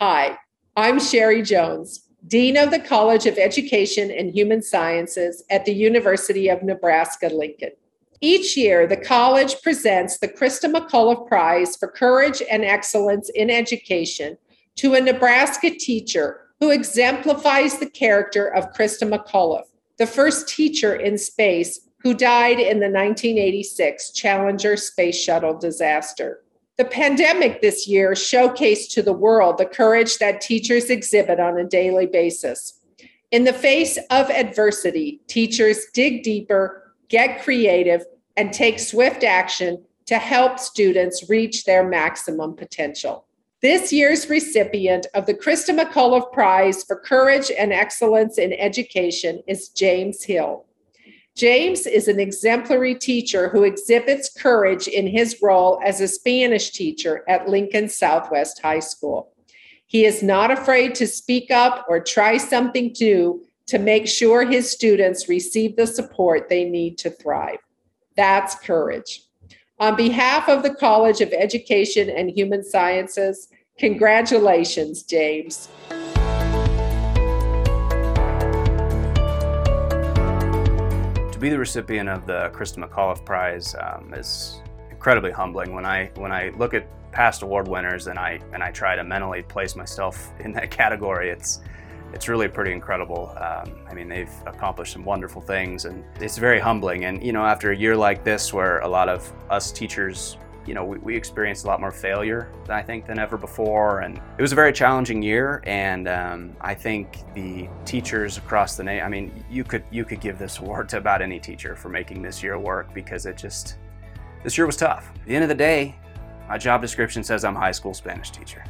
Hi, I'm Sherri Jones, Dean of the College of Education and Human Sciences at the University of Nebraska Lincoln. Each year, the college presents the Christa McAuliffe Prize for Courage and Excellence in Education to a Nebraska teacher who exemplifies the character of Christa McAuliffe, the first teacher in space who died in the 1986 Challenger space shuttle disaster. The pandemic this year showcased to the world the courage that teachers exhibit on a daily basis. In the face of adversity, teachers dig deeper, get creative, and take swift action to help students reach their maximum potential. This year's recipient of the Christa McAuliffe Prize for Courage and Excellence in Education is James Hill. James is an exemplary teacher who exhibits courage in his role as a Spanish teacher at Lincoln Southwest High School. He is not afraid to speak up or try something new to make sure his students receive the support they need to thrive. That's courage. On behalf of the College of Education and Human Sciences, congratulations, James. To be the recipient of the Christa McAuliffe Prize um, is incredibly humbling. When I when I look at past award winners and I and I try to mentally place myself in that category, it's it's really pretty incredible. Um, I mean, they've accomplished some wonderful things, and it's very humbling. And you know, after a year like this, where a lot of us teachers you know, we, we, experienced a lot more failure, I think, than ever before. And it was a very challenging year. And um, I think the teachers across the nation, I mean, you could, you could give this award to about any teacher for making this year work because it just, this year was tough. At the end of the day, my job description says I'm a high school Spanish teacher.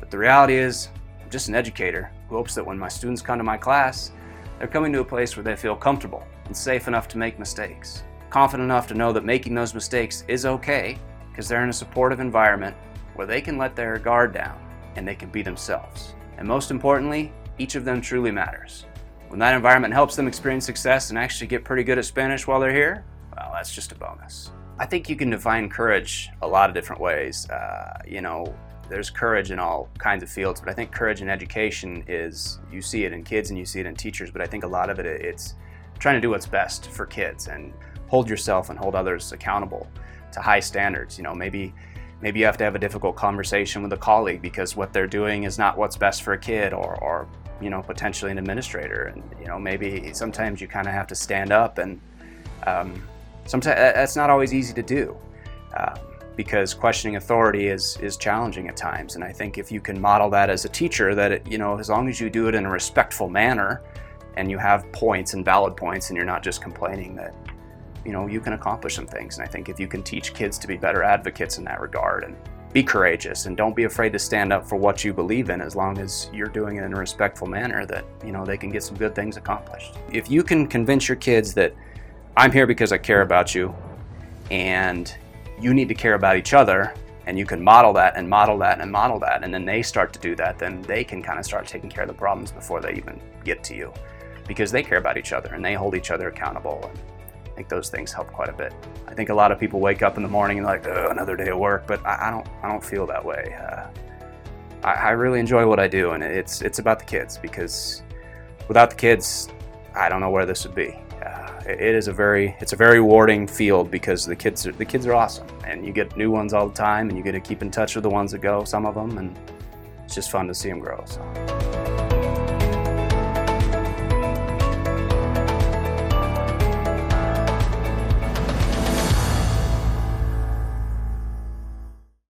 But the reality is, I'm just an educator who hopes that when my students come to my class, they're coming to a place where they feel comfortable and safe enough to make mistakes confident enough to know that making those mistakes is okay because they're in a supportive environment where they can let their guard down and they can be themselves. And most importantly, each of them truly matters. When that environment helps them experience success and actually get pretty good at Spanish while they're here, well, that's just a bonus. I think you can define courage a lot of different ways. Uh, you know, there's courage in all kinds of fields, but I think courage in education is you see it in kids and you see it in teachers, but I think a lot of it it's trying to do what's best for kids and hold yourself and hold others accountable to high standards. You know, maybe maybe you have to have a difficult conversation with a colleague because what they're doing is not what's best for a kid or, or you know potentially an administrator and you know maybe sometimes you kind of have to stand up and um, sometimes that's not always easy to do uh, because questioning authority is is challenging at times and i think if you can model that as a teacher that it, you know as long as you do it in a respectful manner and you have points and valid points and you're not just complaining that you know, you can accomplish some things. And I think if you can teach kids to be better advocates in that regard and be courageous and don't be afraid to stand up for what you believe in as long as you're doing it in a respectful manner that, you know, they can get some good things accomplished. If you can convince your kids that I'm here because I care about you and you need to care about each other and you can model that and model that and model that and then they start to do that then they can kind of start taking care of the problems before they even get to you because they care about each other and they hold each other accountable think those things help quite a bit. I think a lot of people wake up in the morning and like, oh, another day of work, but I, I don't, I don't feel that way. Uh, I, I, really enjoy what I do, and it's, it's about the kids because without the kids, I don't know where this would be. Uh, it, it is a very, it's a very rewarding field because the kids, are, the kids are awesome, and you get new ones all the time, and you get to keep in touch with the ones that go, some of them, and it's just fun to see them grow. So.